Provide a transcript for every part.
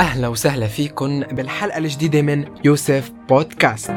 أهلا وسهلا فيكم بالحلقة الجديدة من يوسف بودكاست.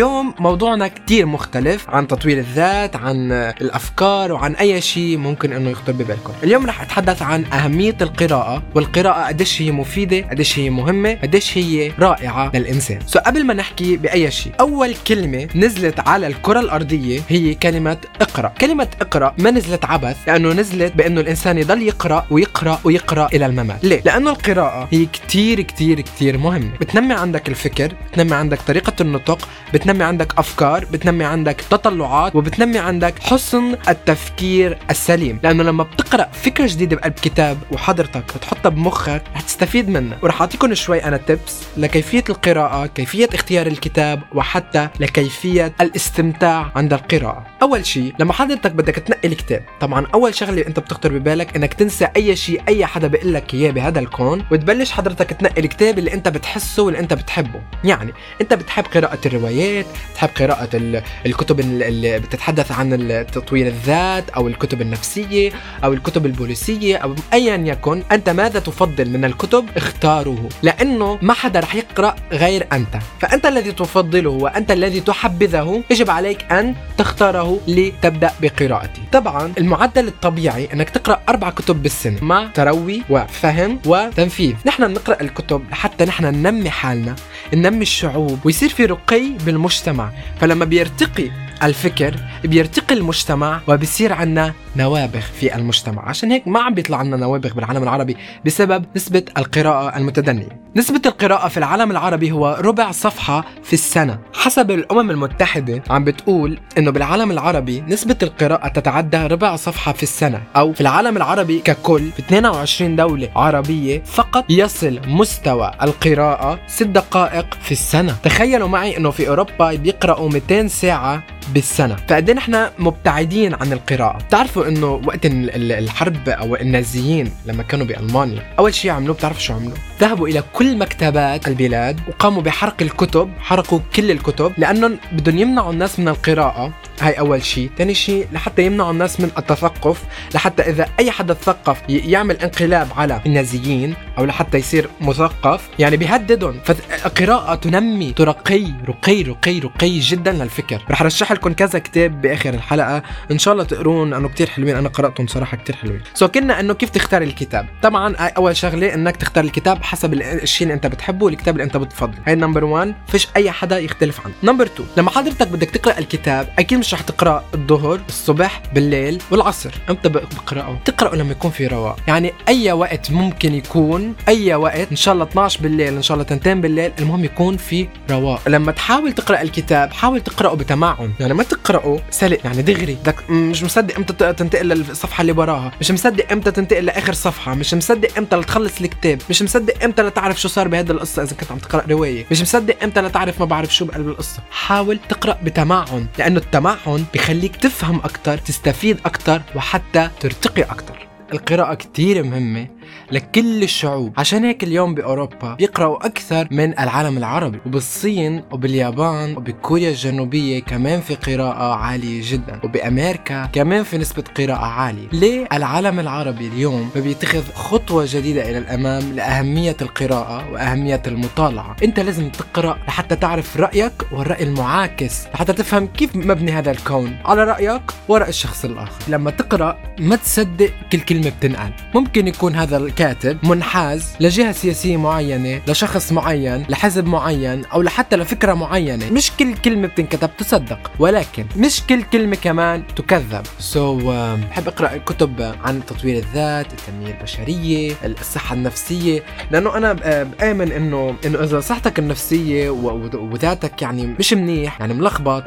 اليوم موضوعنا كتير مختلف عن تطوير الذات عن الأفكار وعن أي شيء ممكن أنه يخطر ببالكم. اليوم رح أتحدث عن أهمية القراءة والقراءة قديش هي مفيدة قديش هي مهمة قديش هي رائعة للإنسان. سو قبل ما نحكي بأي شيء أول كلمة نزلت على الكرة الأرضية هي كلمة اقرأ. كلمة اقرأ ما نزلت عبث لأنه نزلت بأنه الإنسان يضل يقرأ ويقرأ ويقرأ إلى الممات. ليه؟ لأنه القراءة هي كتير كتير كتير مهمة. بتنمي عندك الفكر بتنمي عندك طريقة النطق بتنمي عندك أفكار بتنمي عندك تطلعات وبتنمي عندك حسن التفكير السليم. لأنه لما بتقرأ فكرة جديدة بقلب كتاب وحضرتك بتحطها بمخك رح تستفيد منها. ورح اعطيكم شوي أنا تيبس لكيفية القراءة كيفية اختيار الكتاب وحتى لكيفية الاستمتاع عند القراءة. أول شيء لما حضرتك بدك تنقي الكتاب طبعا أول شغلة أنت بتخطر ببالك إنك تنسى أي شيء أي حدا بيقول لك إياه بهذا الكون وتبلش حضرتك تنقي الكتاب اللي أنت بتحسه واللي أنت بتحبه. يعني أنت بتحب قراءة الروايات تحب قراءة الكتب اللي بتتحدث عن تطوير الذات أو الكتب النفسية أو الكتب البوليسية أو أيا يكن أنت ماذا تفضل من الكتب؟ اختاره لأنه ما حدا رح يقرأ غير أنت. فأنت الذي تفضله وأنت الذي تحبذه يجب عليك أن تختاره لتبدأ بقراءته طبعا المعدل الطبيعي أنك تقرأ أربع كتب بالسنة مع تروي وفهم وتنفيذ. نحن نقرأ الكتب حتى نحن ننمي حالنا. ننمي الشعوب ويصير في رقي بالمجتمع. فلما بيرتقي الفكر بيرتقي المجتمع وبصير عنا نوابغ في المجتمع. عشان هيك ما عم بيطلع عنا نوابغ بالعالم العربي بسبب نسبة القراءة المتدنية. نسبة القراءة في العالم العربي هو ربع صفحة في السنة. حسب الأمم المتحدة عم بتقول إنه بالعالم العربي نسبة القراءة تتعدى ربع صفحة في السنة أو في العالم العربي ككل في 22 دولة عربية فقط يصل مستوى القراءة 6 دقائق في السنة. تخيلوا معي إنه في أوروبا بيقرأوا 200 ساعة بالسنة. فقد نحن مبتعدين عن القراءة؟ بتعرفوا إنه وقت الحرب أو النازيين لما كانوا بألمانيا أول شيء عملوه بتعرفوا شو عملوا ذهبوا إلى كل مكتبات البلاد وقاموا بحرق الكتب حرقوا كل الكتب لأنهم بدهم يمنعوا الناس من القراءة. هاي أول شيء ثاني شيء لحتى يمنعوا الناس من التثقف لحتى إذا أي حدا تثقف يعمل انقلاب على النازيين أو لحتى يصير مثقف يعني بيهددهم. فالقراءة تنمي ترقي رقي رقي رقي جدا للفكر. رح رشح لكم كذا كتاب بآخر الحلقة. إن شاء الله تقرون لأنه كتير حلوين. أنا قرأتهم صراحة كتير حلوين. so كنا إنه كيف تختار الكتاب. طبعا أول شغلة إنك تختار الكتاب حسب الشيء اللي أنت بتحبه والكتاب اللي أنت بتفضله. هاي number 1 فيش أي حدا يختلف عنه. number 2 لما حضرتك بدك تقرأ الكتاب أكيد مش رح تقرأ الظهر الصبح بالليل والعصر. إمتى بقرأه. تقرأه لما يكون في رواق. يعني أي وقت ممكن يكون أي وقت إن شاء الله 12 بالليل إن شاء الله تنتين بالليل المهم يكون في رواق. لما تحاول تقرأ الكتاب حاول تقرأه بتمعن يعني ما تقرأه سلق يعني دغري. بدك مش مصدق إمتى تنتقل للصفحة اللي وراها. مش مصدق إمتى تنتقل لآخر صفحة. مش مصدق إمتى لتخلص الكتاب. مش مصدق إمتى لتعرف شو صار بهذه القصة إذا كنت عم تقرأ رواية. مش مصدق إمتى لتعرف ما بعرف شو بقلب القصة. حاول تقرأ بتمعن لأنه التمعن بخليك تفهم أكثر تستفيد أكثر وحتى ترتقي أكثر القراءة كتير مهمة لكل الشعوب. عشان هيك اليوم بأوروبا بيقرأوا أكثر من العالم العربي وبالصين وباليابان وبكوريا الجنوبية كمان في قراءة عالية جدا وبأمريكا كمان في نسبة قراءة عالية. ليه العالم العربي اليوم بيتخذ خطوة جديدة إلى الأمام لأهمية القراءة وأهمية المطالعة؟ أنت لازم تقرأ لحتى تعرف رأيك والرأي المعاكس لحتى تفهم كيف مبني هذا الكون على رأيك ورأي الشخص الآخر. لما تقرأ ما تصدق كل كلمة بتنقال ممكن يكون هذا الكاتب منحاز لجهة سياسية معينة لشخص معين لحزب معين أو لحتى لفكرة معينة. مش كل كلمة بتنكتب تصدق ولكن مش كل كلمة كمان تكذب. سو so, uh, بحب أقرأ كتب عن تطوير الذات التنمية البشرية الصحة النفسية. لأنه أنا بآمن إنه إنه إذا صحتك النفسية وذاتك يعني مش منيح يعني ملخبط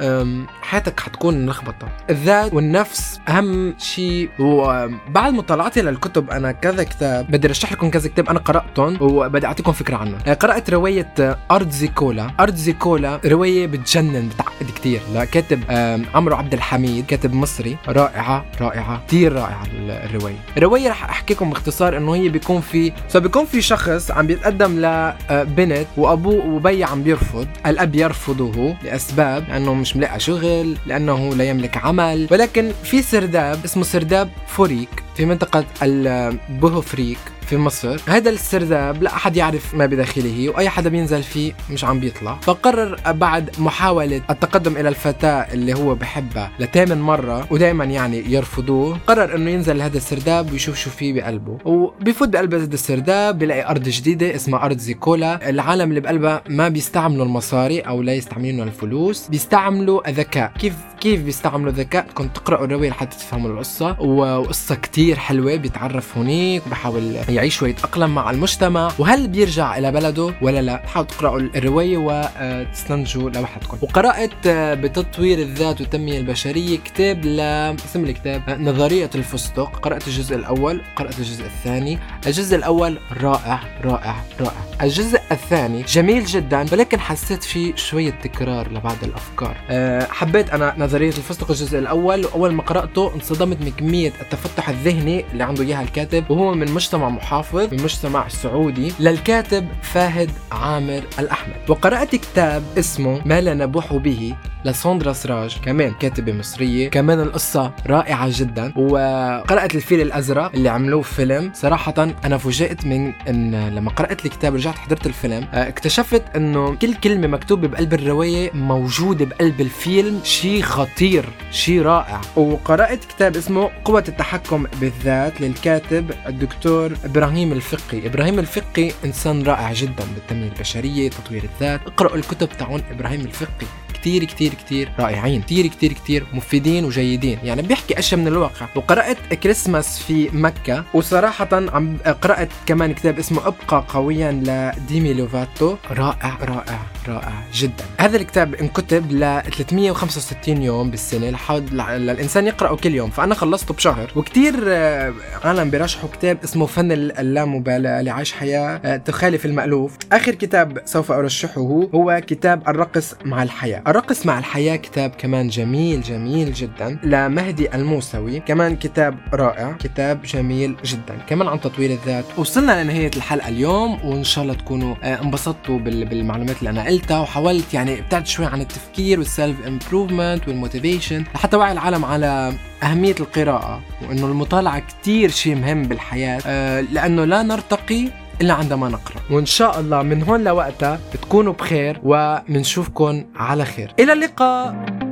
حياتك حتكون ملخبطة. الذات والنفس أهم شيء. وبعد مطالعتي للكتب أنا كذا كتاب. بدي رشح لكم كذا كتاب أنا قرأتهم وبدي أعطيكم فكرة عنهم آه، قرأت رواية آه، أرض زيكولا. أرض زيكولا رواية بتجنن بتعقد كتير. لكاتب عمرو عبد الحميد كاتب مصري. رائعة رائعة كثير رائعة الرواية. الروايه رح احكي لكم باختصار إنه هي بيكون في so بيكون في شخص عم بيتقدم لبنت وابوه وبي عم بيرفض. الأب يرفضه لأسباب لأنه مش ملاقي شغل لأنه لا يملك عمل. ولكن في سرداب اسمه سرداب فوريك. في منطقة البوهوفريك في مصر. هذا السرداب لا أحد يعرف ما بداخله وأي حدا بينزل فيه مش عم بيطلع. فقرر بعد محاولة التقدم إلى الفتاة اللي هو بحبها لثامن مرة ودائما يعني يرفضوه قرر إنه ينزل لهذا السرداب ويشوف شو فيه بقلبه. وبيفوت بقلب هذا السرداب بيلاقي أرض جديدة اسمها أرض زيكولا. العالم اللي بقلبها ما بيستعملوا المصاري أو لا يستعملون الفلوس بيستعملوا الذكاء. كيف كيف بيستعملوا الذكاء؟ كنت تقرأوا الرواية لحتى تفهموا القصة. وقصة كتير حلوة بيتعرف هنيك وبحاول يعيش ويتأقلم مع المجتمع. وهل بيرجع إلى بلده ولا لا؟ حاولوا تقرأوا الرواية وتستنتجوا لوحدكم. وقرأت بتطوير الذات والتنمية البشرية كتاب ل اسم الكتاب؟ نظرية الفستق. قرأت الجزء الأول قرأت الجزء الثاني. الجزء الأول رائع رائع رائع. الجزء الثاني جميل جدا ولكن حسيت فيه شوية تكرار لبعض الأفكار. أه حبيت أنا نظرية الفستق الجزء الأول. وأول ما قرأته انصدمت من كمية التفتح الذهني اللي عنده إياها الكاتب وهو من مجتمع محافظ من مجتمع سعودي للكاتب فاهد عامر الأحمد. وقرأت كتاب اسمه ما لا نبوح به لساندرا سراج كمان كاتبة مصرية كمان القصة رائعة جدا. وقرأت الفيل الأزرق اللي عملوه فيلم. صراحة أنا فوجئت من أن لما قرأت الكتاب رجعت حضرت الفيلم آه، اكتشفت أنه كل كلمة مكتوبة بقلب الرواية موجودة بقلب الفيلم شيء خطير شيء رائع. وقرأت كتاب اسمه قوة التحكم بالذات للكاتب الدكتور إبراهيم الفقي. إبراهيم الفقي إنسان رائع جدا بالتنمية البشرية تطوير الذات. اقرأوا الكتب تاعون إبراهيم الفقي. كتير كتير كتير رائعين. كتير كتير كتير مفيدين وجيدين. يعني بيحكي أشياء من الواقع. وقرأت كريسماس في مكة. وصراحة عم قرأت كمان كتاب اسمه أبقى قويا لديمي لوفاتو. رائع رائع. رائع جدا. هذا الكتاب انكتب ل 365 يوم بالسنة لحد للإنسان يقرأه كل يوم. فأنا خلصته بشهر. وكتير آه، عالم بيرشحوا كتاب اسمه فن اللامبالاة لعيش حياة آه، تخالف المألوف. آخر كتاب سوف أرشحه هو كتاب الرقص مع الحياة. الرقص مع الحياة كتاب كمان جميل جميل جدا. لمهدي الموسوي كمان كتاب رائع كتاب جميل جدا. كمان عن تطوير الذات. وصلنا لنهاية الحلقة اليوم وإن شاء الله تكونوا آه، انبسطتوا بالمعلومات اللي أنا قلتها وحاولت يعني ابتعد شوي عن التفكير وال self improvement وال motivation لحتى وعي العالم على أهمية القراءة وإنه المطالعة كتير شيء مهم بالحياة آه لأنه لا نرتقي إلا عندما نقرأ. وإن شاء الله من هون لوقتها بتكونوا بخير ومنشوفكم على خير. إلى اللقاء!